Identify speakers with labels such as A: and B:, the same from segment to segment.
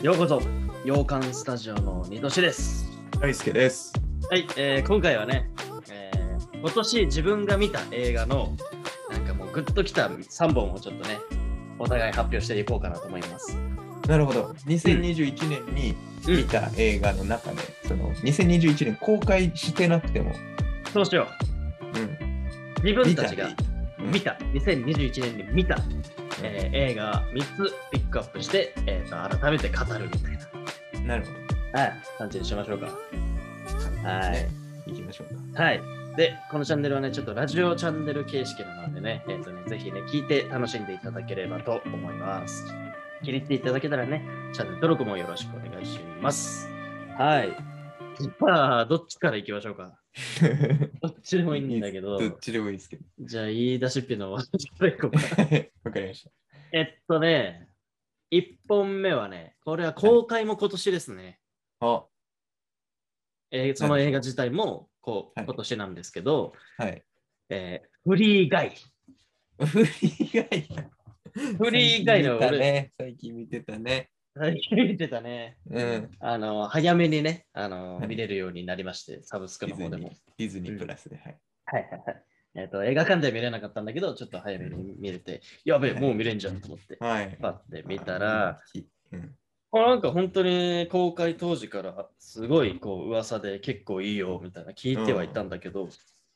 A: ようこそ、洋館スタジオの二年です。
B: 大輔です。
A: はい、えー今回はね、えー今年自分が見た映画の、なんかもうグッときた3本をちょっとね、お互い発表していこうかなと思います。
B: なるほど。2021年に見た映画の中で、その2021年公開してなくても、
A: そうしよ
B: うん、
A: う。自分たちが
B: 見た、
A: 2021年に見た、えー映画3つピックアップして、えーと改めて語るみたい
B: なるほ
A: な、はい、感じにしましょうか。
B: ど。
A: はい
B: ね。行きましょうか。
A: はい。で、このチャンネルはね、ちょっとラジオチャンネル形式なのでね、えっ、とね、ぜひね、聞いて楽しんでいただければと思います。気に入っていただけたらね、チャンネル登録もよろしくお願いします。はい。まあ、どっちから行きましょうか？どっちでもいいんだけど、
B: どっちでもいいですけど。
A: じゃあ、言い出しっぺの私から行こうか。
B: わかりました。
A: えっとね、1本目はね、これは公開も今年ですね。
B: あ、
A: えーその映画自体もこう
B: はい
A: 今年なんですけど、
B: はい。
A: えーフリーガイ。
B: フリーガイ。
A: フリーガイの
B: 最近見たね。最近見てたね。
A: 見てたね。
B: うん。
A: あの、早めにね、あの、
B: はい
A: 見れるようになりまして、サブスクの方でも。
B: ディズニープラスで。はい。
A: はいはいはい。えっ、と、映画館では見れなかったんだけど、ちょっと早めに見れて、やべえ、
B: はい
A: もう見れんじゃんと思って、
B: はい。
A: パッて見たら、、
B: うん、
A: あなんか本当に公開当時からすごいこう噂で結構いいよみたいな聞いてはいたんだけど、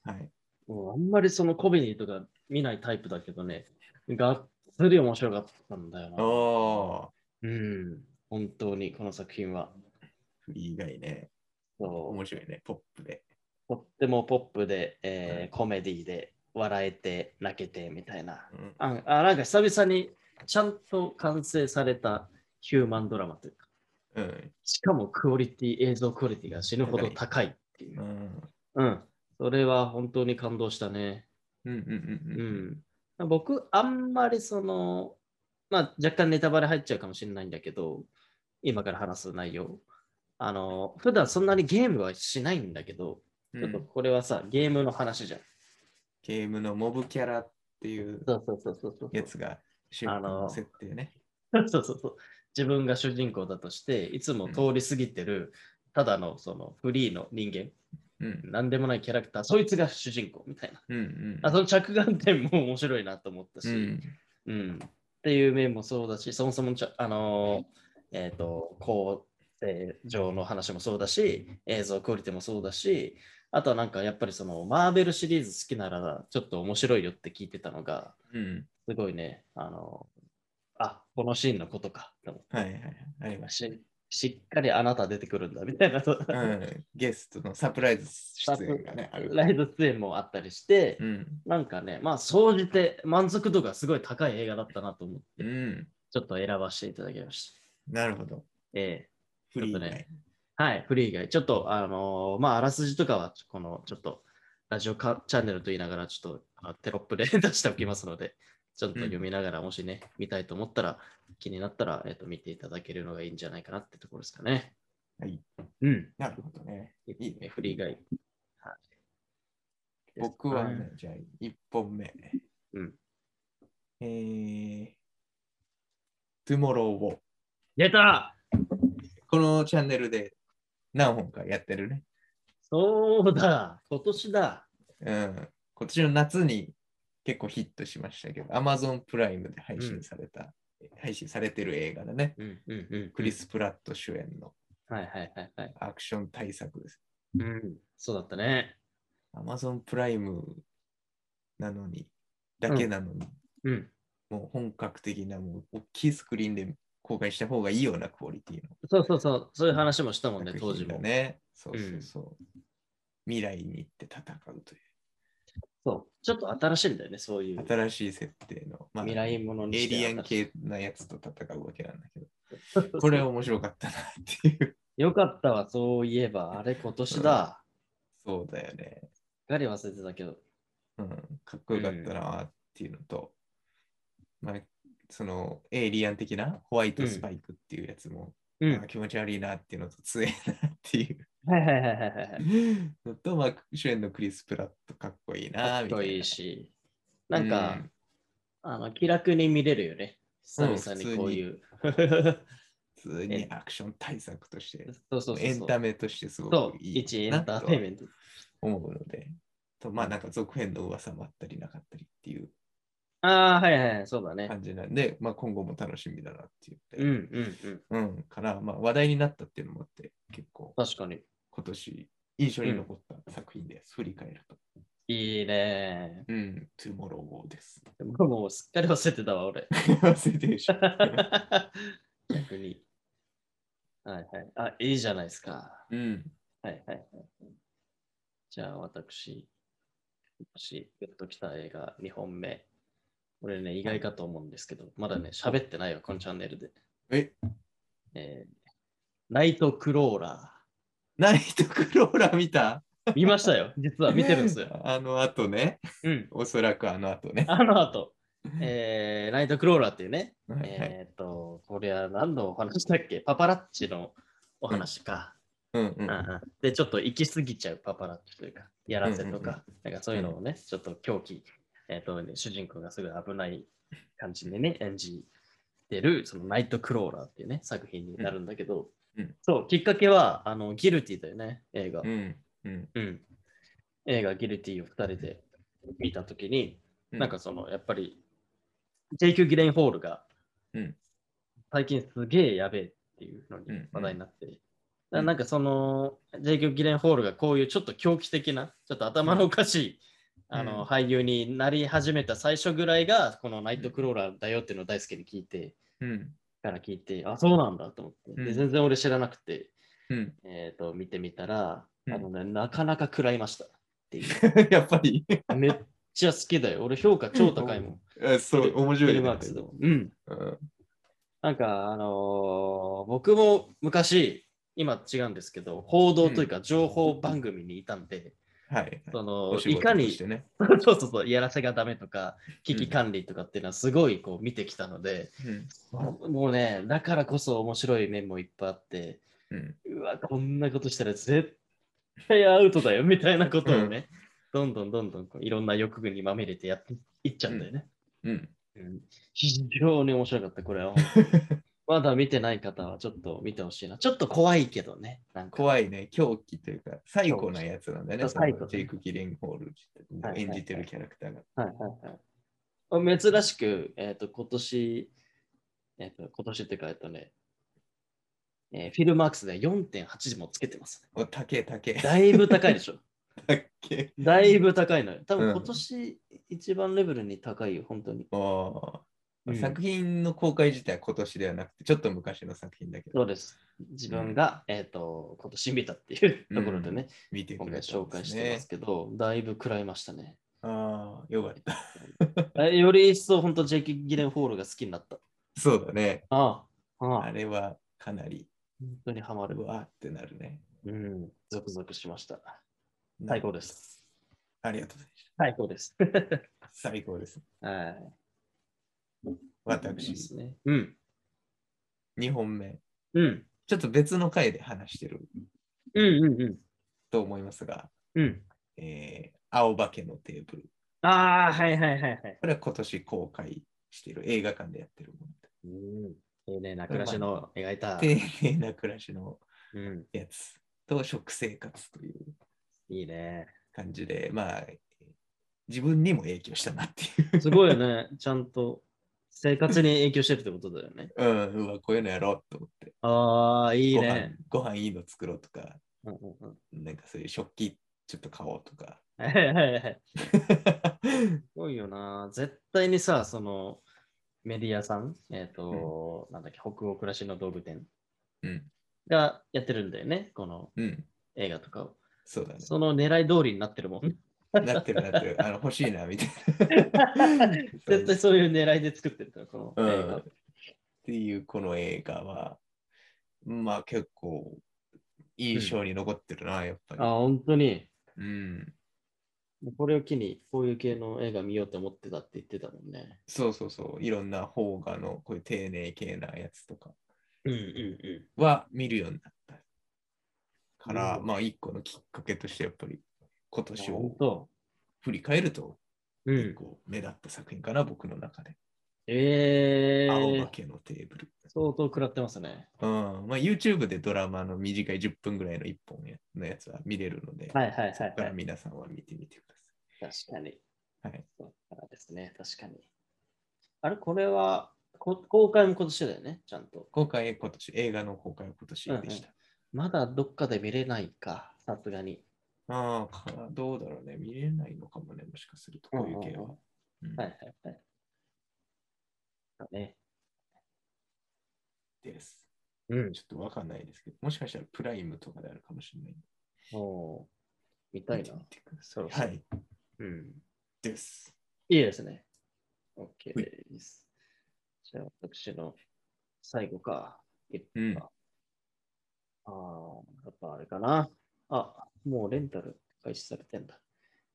B: はい。
A: もうあんまりそのコメディとか見ないタイプだけどね、がっつり面白かったんだよな。うん、本当にこの作品は。
B: フリーガイね。
A: そう
B: 面白いね。ポップで。
A: とってもポップで、えー
B: はい
A: コメディで笑えて泣けてみたいな。
B: うん
A: ああなんか久々にちゃんと完成されたヒューマンドラマというか、
B: うん。
A: しかもクオリティ、映像クオリティが死ぬほど高いっていうう。
B: ん。
A: うん。それは本当に感動したね。
B: うんうんうん
A: うん。僕、あんまりその、まあ若干ネタバレ入っちゃうかもしれないんだけど、今から話す内容。あの、普段そんなにゲームはしないんだけど、
B: うん。
A: ちょっとこれはさ、ゲームの話じゃん。
B: ゲームのモブキャラっていう。やつが主
A: あの
B: の設定ね。
A: そうそうそう。自分が主人公だとして、いつも通り過ぎてる、ただのそのフリーの人間、
B: うん。
A: なんでもないキャラクター、そいつが主人公みたいな。
B: うんうん。
A: あその着眼点も面白いなと思ったし、
B: うん。
A: うん。っていう面もそうだし、そもそもちゃ、あのーえっ、と、構成上の話もそうだし、映像クオリティもそうだし、あとはなんかやっぱりそのマーベルシリーズ好きならちょっと面白いよって聞いてたのが、
B: うん。
A: すごいね、あのあ、このシーンのことかと思って
B: はいはいはい。ありまし
A: ししっかりあなた出てくるんだみたいな、
B: た。うん。ゲストのサプライズ出演がね、ある。
A: ライド出演もあったりして、
B: うん。
A: なんかね、まあ、総じて満足度がすごい高い映画だったなと思って、
B: うん。
A: ちょっと選ばせていただきました。
B: なるほど。
A: ええ
B: フリー
A: ちょっとね
B: ね。
A: はい、フリー以外。ちょっと、あのーまあ、あらすじとかは、この、ちょっと、ラジオかチャンネルと言いながら、ちょっとあテロップで 出しておきますので、ちょっと読みながら、もしね、見たいと思ったら、気になったら、えっ、と、見ていただけるのがいいんじゃないかなってところですかね。
B: はい。
A: うん。
B: なるほどね。いいね
A: フリー以外。はい。
B: 僕はね、じゃあ1本目。
A: うん。
B: えー、トゥモロー
A: 出た
B: このチャンネルで何本かやってるね。
A: そうだ今年だ
B: うん。今年の夏に結構ヒットしましたけど、Amazon プライムで配信された、配信されてる映画だね。
A: うんうんうん。
B: クリス・プラット主演の。アクション大作です。
A: うん。そうだったね。
B: Amazon プライムなのに、だけなのに、
A: うん。
B: もう本格的な、もう大きいスクリーンで公開した方がいいようなクオリティの
A: そうそうそう。そういう話もしたもんね、
B: 作
A: 当時も。
B: ね。そうそうそう。未来に行って戦うとい
A: そう。ちょっと新しいんだよね、そういう
B: う。新しい設定の、まあ、
A: 未来ものに
B: エイリアン系なやつと戦うわけなんだけど、
A: こ
B: これ面白かったなっていう。
A: よかったわ、そういえば。あれ、今年だ。
B: そうだよね。
A: すっかり忘れてたけど。
B: うん、かっこよかったなっていうのと、まあ、そのエイリアン的なホワイトスパイクっていうやつも、
A: うん。
B: あ気持ち悪いなっていうのと強いなっていう
A: はいはいはいはいはい。
B: のと、まあ、主演のクリス・プラットかっこいいなみたいな。
A: かっこいいし。なんか、あの気楽に見れるよね。久
B: うん
A: 々にこういう。
B: 普通にアクション対策として、
A: そうそう。
B: エンタメとしてすごく、いい
A: 一エ
B: な
A: ンターテインメント。
B: と思うので、とまあなんか続編の噂もあったりなかったりっていう
A: ああ、はいはい、そうだね。
B: 感じなんで、まあ今後も楽しみだなっていう
A: うんうんうん。
B: うん、から、まあ話題になったっていうのもあって、結構
A: 確かに。
B: 今年印象に残った作品です。振り返ると。
A: いいね。
B: うん、トゥモローウォーです。
A: でももうすっかり忘れてたわ、俺。
B: 忘れてるでしょ。
A: 逆に。はいはい。あ、いいじゃないですか。
B: うん。
A: はいはいはい。じゃあ私、私、グッときた映画2本目。これね、意外かと思うんですけど、まだね、喋ってないわ、このチャンネルで。
B: え、
A: えーナイトクローラ
B: ナイトクローラー見た？
A: ー。見ましたよ。実は見てるんですよ。
B: あの後ね。
A: うん。
B: おそらくあの後ね。
A: あの後、えーナイトクローラーっていうね、
B: はいはい
A: えっ、と、これは何のお話だっけ？パパラッチのお話か。
B: うんうん
A: うんうんで、ちょっと行き過ぎちゃうパパラッチというか、やらせと
B: うんうんうん
A: か、なんかそういうのをね、ちょっと狂気、えっ、と、ね、主人公がすごい危ない感じでね、演じてる、そのナイトクローラーっていうね、作品になるんだけど、
B: うん。うん
A: そう、きっかけは、あの、ギルティだよね、映画。
B: うんうん。
A: うん。映画ギルティを2人で見たときに、
B: うん。
A: なんかその、やっぱり、ジェイク・ギレンホールが
B: うん、
A: 最近すげえやべえっていうのに
B: うん
A: 話題になって、だか
B: うん。
A: らなんかその、ジェイク・ギレンホールがこういうちょっと狂気的な、ちょっと頭のおかしい、
B: うん。
A: あの俳優になり始めた最初ぐらいが、このナイト・クローラーだよっていうのを大好きに聞いて、
B: うん
A: から聞いて、あ、そうなんだと思って、
B: うん。
A: で全然俺知らなくて、
B: うん。
A: えっ、と、見てみたら、
B: うん。
A: あのね、なかなか食らいましたっていう。
B: やっぱり。
A: めっちゃ好きだよ。俺評価超高いもん。
B: あそう、面白いね。
A: マークスでも。うん。
B: うん。
A: なんか、あのー僕も昔、今違うんですけど、報道というか情報番組にいたんで、
B: はい。
A: その
B: お仕事
A: いかに。そうそうそう、やらせがダメとか、危機管理とかっていうのはすごいこう見てきたので、
B: うん
A: もうね、だからこそ面白い面もいっぱいあって、
B: うん
A: うわ、こんなことしたら絶対アウトだよみたいなことをね、どんどんどんどんこういろんな欲にまみれてやっていっちゃうんだよね。
B: うん
A: うん非常に面白かった、これは。まだ見てない方はちょっと見てほしいな。ちょっと怖いけどね。
B: 怖いね、狂気というか、最高なやつなんだよね。
A: 最高
B: ジェイク・ギレンホール
A: はい
B: 演じてるキャラクターが。
A: はいはいはい。珍しく、えっ、と、今年、えっ、と、今年っていうか、えっとね、えーフィルマークスで4.8もつけてます、
B: お、たけたけ。
A: だいぶ高いでしょ。だいぶ高いのよ。多
B: うん
A: 分今年一番レベルに高いよ、本当に。
B: お
A: うん
B: 作品の公開自体は今年ではなくて、ちょっと昔の作品だけど、
A: そうです。自分が、えっ、と、今年見たっていうところでね、
B: 見てく
A: 今回
B: れたん
A: 紹介してます。けど、だいぶ食らいましたね。
B: ああ、よかった。
A: えより一層本当ジェイキ・ギレンホールが好きになった。
B: そうだね。
A: ああ、ああ
B: あれはかなり、
A: 本当にハマる
B: う。わーってなるね。
A: うん、ゾクゾクしました。最高です。
B: ありがとうございまし
A: 最高です。
B: た。最高です。
A: はい。で
B: 私、
A: すね。うん。
B: 2本目。
A: うん。
B: ちょっと別の回で話してる
A: うんうんうん。
B: と思いますが、
A: うん。
B: えー青化けのテーブル。
A: ああ、はいはいはいはい。
B: これは今年公開している映画館でやってるも
A: うん。丁寧な暮らしの描いた。
B: の。丁寧な暮らしの
A: うん。
B: やつと食生活という
A: いいね。
B: 感じで、まあ、自分にも影響したなっていう。
A: すごいよね。ちゃんと生活に影響してるってことだよね。
B: うん、うわ、こういうのやろうと思って。
A: ああ、いい
B: ご
A: ね
B: 飯。ご飯いいの作ろうとか、
A: うんうんうん
B: なんかそういう食器ちょっと買おうとか。
A: はいはいはい。すごいよな。絶対にさ、そのメディアさん、えっ、と、なんだっけ、北欧暮らしの道具店
B: うん、
A: がやってるんだよね、この
B: うん、
A: 映画とかを。
B: そうだね。
A: その狙い通りになってるもん。
B: なってるなってる。あの欲しいな、みたいな。
A: 絶対そういう狙いで作ってるから、この映画。
B: うんっていうこの映画は、まあ結構印象に残ってるな、やっぱり。
A: あ、本当に。
B: うん。
A: これを機に、こういう系の映画見ようと思ってたって言ってたもんね。
B: そうそうそう。いろんな邦画のこういう丁寧系なやつとか
A: うんうんうん。
B: は見るようになった。から、
A: うん
B: まあ一個のきっかけとしてやっぱり今年
A: 本
B: を
A: 当。
B: 振り返ると
A: うん。
B: 結構目立った作品かな、僕の中で。
A: えー
B: 青化、けのテーブル。
A: 相当食らってますね。
B: うん。まあ、YouTube でドラマの短い10分ぐらいの1本やのやつは見れるので、
A: はいはいはい
B: そこから
A: はい。
B: 皆さんは見てみてくだ
A: 確かに。
B: さい。はい。
A: そうからですね、確かに。あれ、これはこ公開も今年だよね、ちゃんと。
B: 公開今年、映画の公開は今年でした。
A: まだどっかで見れないか、さすがに。
B: ああ、かどうだろうね。見れないのかもね、もしかすると、こういう系は。うん
A: はいはいはい。だね。
B: です。
A: うん。
B: ちょっとわかんないですけど、もしかしたらプライムとかであるかもしれない。
A: おー見たいな
B: 見てみ。てはい。
A: うん。
B: です。
A: いいですね。OK
B: ほい
A: です。じゃあ、私の最後か。
B: うん
A: ああ、やっぱあれかな。あ、もうレンタル開始されてんだ。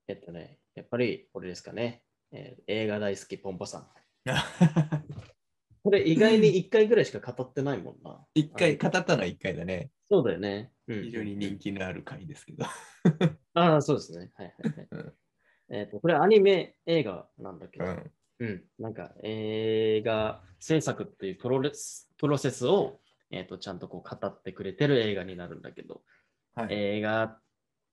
A: えっとね、やっぱりこれですかね。えー映画大好きポンポさん。これ意外に1回ぐらいしか語ってないもんな。
B: 一回、語ったのは一回だね。
A: そうだよね。うん、
B: 非常に人気のある回ですけど。
A: ああ、そうですね。はいはいはい。
B: うん
A: えっと、これアニメ映画なんだけど、
B: うん。
A: うん、なんか映画制作っていうプロレスプロセスを、えー、とちゃんとこう語ってくれてる映画になるんだけど、
B: はい。
A: 映画っ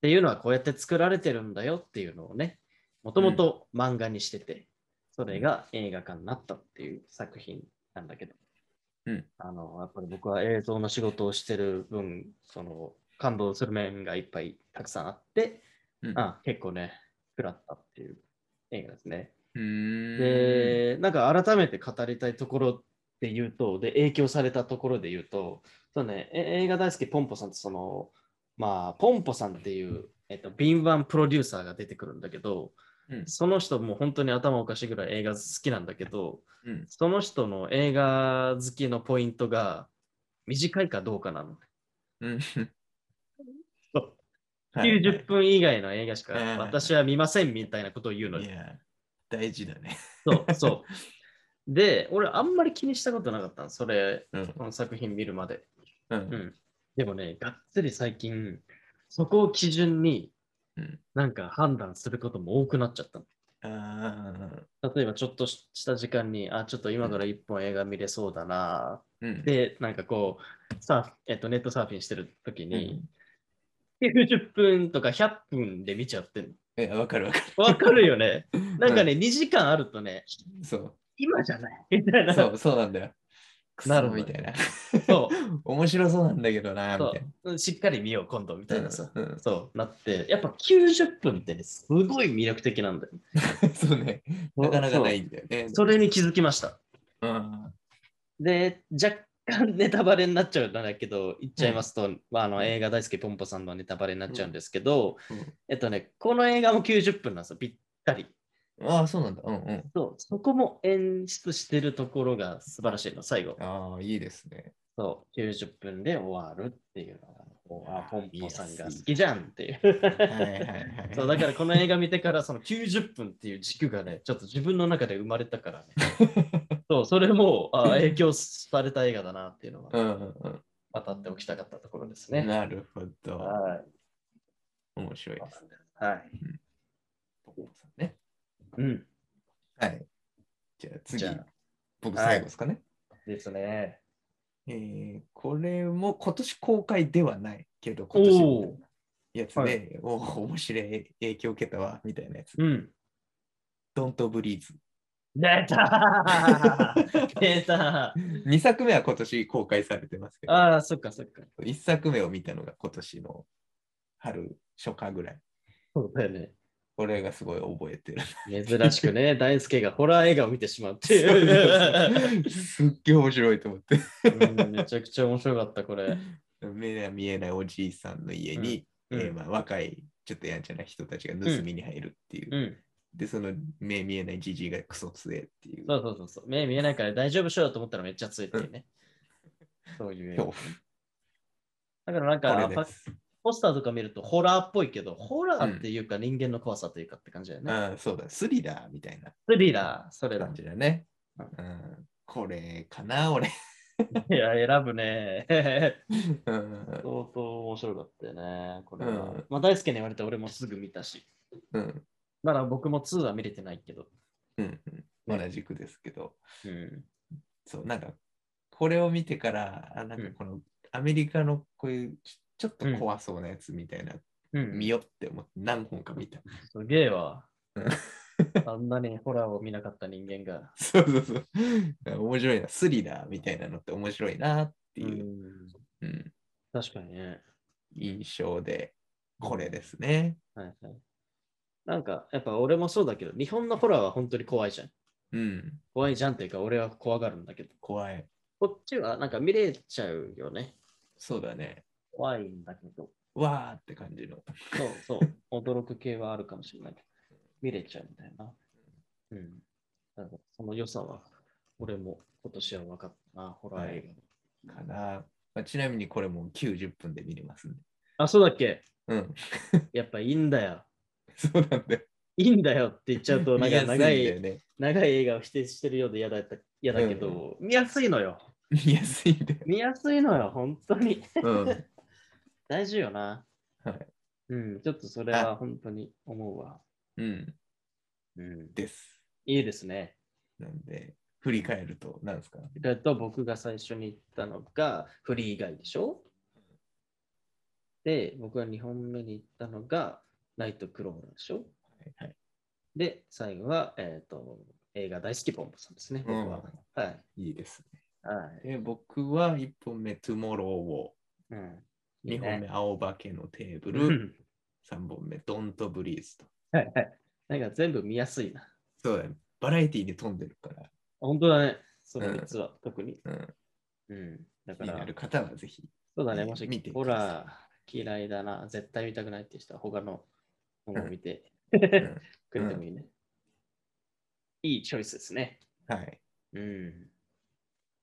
A: ていうのはこうやって作られてるんだよっていうのをね、もともと漫画にしてて、それが映画化になったっていう作品なんだけど、
B: うん。
A: あのやっぱり僕は映像の仕事をしてる分、その感動する面がいっぱいたくさんあって、
B: うん。
A: あ結構ね、食らったっていう映画ですね。で、なんか改めて語りたいところで言うと、で、影響されたところで言うと、そうね、え映画大好きポンポさんってその、まあ、ポンポさんっていう、えっと、敏腕プロデューサーが出てくるんだけど、
B: うん
A: その人も本当に頭おかしいぐらい映画好きなんだけど、
B: うん
A: その人の映画好きのポイントが短いかどうかなの。
B: うん
A: そう
B: はい
A: 90分以外の映画しか私は見ませんみたいなことを言うのよ。
B: いや、大事だね。
A: そう、そう。で、俺あんまり気にしたことなかったの、それ、
B: うん。
A: この作品見るまで。
B: う。
A: うんん。でもね、がっつり最近、そこを基準に
B: うん
A: なんか判断することも多くなっちゃったの。
B: あ
A: 例えばちょっとした時間に、あ、ちょっと今から一本映画見れそうだな。
B: ーうん。
A: で、なんかこう、サーフえっと、ネットサーフィンしてる時
B: う
A: に
B: ん、
A: 90分とか100分で見ちゃってんの。
B: え、わかるわか
A: わかるよね。なんかね、2時間あるとね、
B: る。そう。
A: 今じゃないみたいな。
B: そう、そうなんだよ。くそみたいな。
A: そ
B: 面白そうなんだけどな、み
A: そ
B: たいな。
A: う。しっかり見よう、今度みたいなさ。
B: うん
A: そうなって、やっぱ90分ってね、すごい魅力的なんだよ。
B: そうね。なかなかないんだよね。
A: それに気づきました。
B: うん。
A: で、若干ネタバレになっちゃうんだけど、言っちゃいますと、まあ、あの映画大好きポンポさんのネタバレになっちゃうんですけど、
B: うん
A: えっとね、この映画も90分なんですよ、ぴったり。
B: ああ、そうなんだ。うんうん。
A: そうそこも演出してるところが素晴らしいの、最後。
B: ああ、いいですね。
A: そう、90分で終わるっていうのが、こうあポンポさんが好きじゃんっていう。
B: はいはいはい。
A: そうだからこの映画見てからその90分っていう軸がね、ちょっと自分の中で生まれたからね。そう、それもあ影響された映画だなっていうの
B: う
A: は、
B: んうん
A: 渡っておきたかったところです
B: うん。
A: ね。
B: なるほど。
A: はい。
B: 面白いです。
A: はい。
B: ポコポさんね。
A: うん。
B: はい。じゃあ次
A: あ、
B: 僕最後ですかね。
A: ですね。
B: えーこれも今年公開ではないけど、今年
A: お
B: のやつで、おお面白い影響を受けたわ、みたいなやつ。
A: うん。
B: Don't Breathe。
A: 出たー 出たー
B: 2作目は今年公開されてますけど、
A: ああ、そっかそっか。
B: 1作目を見たのが今年の春、初夏ぐらい。
A: そうだよね。
B: これがすごい覚えてる。
A: 珍しくね、大輔がホラー映画を見てしまうっていう。
B: すっげえ面白いと思って。
A: うんめちゃくちゃ面白かった、これ。
B: 目が見えないおじいさんの家に、
A: うん
B: えーまあ、若いちょっとやんちゃな人たちが盗みに入るっていう。
A: うん。
B: で、その目見えないじじいがクソ強えっていう。
A: そうそうそうそう。目見えないから大丈夫しようと思ったらめっちゃ強いっていうね。そういうだからなんか。ポスターとか見るとホラーっぽいけど、ホラーっていうか人間の怖さというかって感じだよね。
B: ああそうだ、スリラーみたいな
A: スリラー、それだ
B: 感。じだね。
A: う
B: うん、これかな、俺。
A: いや、選ぶね。
B: うん
A: 相当面白かったよね。これは。
B: うん
A: まあ大好きに言われて俺もすぐ見たし。
B: うん
A: まだ僕も2は見れてないけど。
B: うん同じくですけど、
A: うん。
B: そう、なんか、これを見てから、あなんかこのアメリカのこういうちちょっと怖そうなやつみたいな、
A: うん。
B: 見よって思って何本か見た。
A: すげえわ
B: うん。
A: あんなにホラーを見なかった人間が。
B: そうそうそう。面白いな。スリラーみたいなのって面白いなって
A: う
B: いう、
A: ん。
B: うん
A: 確かにね。
B: 印象で、これですね。
A: はいはい。なんか、やっぱ俺もそうだけど、日本のホラーは本当に怖いじゃん。
B: うん。
A: 怖いじゃんっていうか、俺は怖がるんだけど、
B: 怖い。
A: こっちはなんか見れちゃうよね。
B: そうだね。
A: 怖いんだけど、
B: わーって感じの。
A: そうそう、驚く系はあるかもしれないけど、見れちゃうみたいな。うん。だからその良さは、俺も今年は分かったな、ホラー映画の。
B: かな。まあ、ちなみにこれも90分で見れますんで。
A: あ、そうだっけ？
B: うん。
A: やっぱいいんだよ。
B: そうなんだよ。
A: いいんだよって言っちゃうと、なんか長い、
B: ね。
A: 長い映画を否定してるようで嫌だった嫌だけど、見やすいのよ。
B: 見やすいんだよ。
A: 見やすいのよ、本当に。
B: うん。
A: 大事よな。
B: はい。
A: うん、ちょっとそれは本当に思うわ。
B: うん。
A: うん、
B: です。
A: いいですね。
B: なんで、振り返ると、なんですか？
A: えっと、僕が最初に言ったのがフリー以外でしょ？で、僕が2本目に言ったのがナイトクローラーでしょ？
B: はいはい。
A: で、最後は、えっと映画大好きポンポさんですね、僕は。はい。
B: いいですね。
A: はい。
B: で、僕は1本目、トゥモローを、
A: うん。
B: 2本目、青化けのテーブ
A: う
B: ル、
A: ん
B: 3本目、ドントブリーズと。
A: はいはい。なんか全部見やすいな。
B: そうだね。バラエティに富んでるから、
A: 本当だね。その3つは、特に。
B: うん、
A: うん。だから
B: 気になる、方はぜひ。
A: そうだね。もし
B: 見て
A: ホラー嫌いだな、絶対見たくないって人は他のものを見て
B: うん
A: くれてもいいね。いいチョイスですね。
B: はい。
A: うん。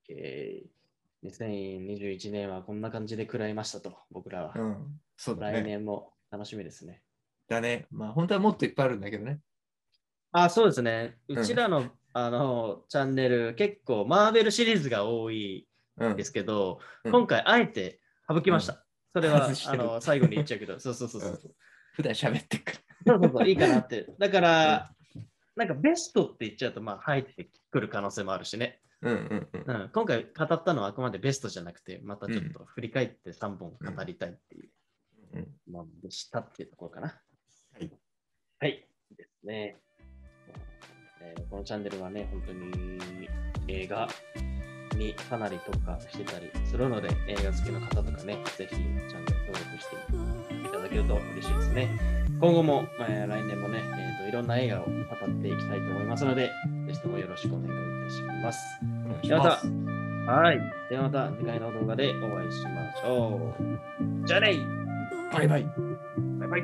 A: OK。2021年はこんな感じで食らいましたと、僕らは。
B: うん。そうだ
A: 来
B: ね。
A: 年も楽しみですね。
B: だね。まあ、本当はもっといっぱいあるんだけどね。
A: あ、そうですね。
B: ん
A: うちらの,、あのチャンネル、結構マーベルシリーズが多い
B: うん
A: ですけど、
B: うん
A: 今回あえて省きました。それはあの最後に言っちゃうけど、そうそうそうそう。
B: うん普段喋ってるか
A: そうそうそう、いいかなって。だから、なんかベストって言っちゃうと、まあ入ってくる可能性もあるしね。
B: ら。うんうんうん。
A: うん、今回語ったのはあくまでベストじゃなくて、またちょっと振り返って3本語りたいっていう
B: うん
A: ものでしたっていうところかな。
B: はい。
A: はい。ですね。えーこのチャンネルはね、本当に映画にかなり特化してたりするので、映画好きの方とかね、ぜひチャンネル登録していただけると嬉しいですね。今後も、えー来年もね、えーと、いろんな映画を語っていきたいと思いますので、ぜひともよろしくお願いいたします。ではまた。はい。ではまた次回の動画でお会いしましょう。じゃあね
B: バイバイ。
A: バイバイ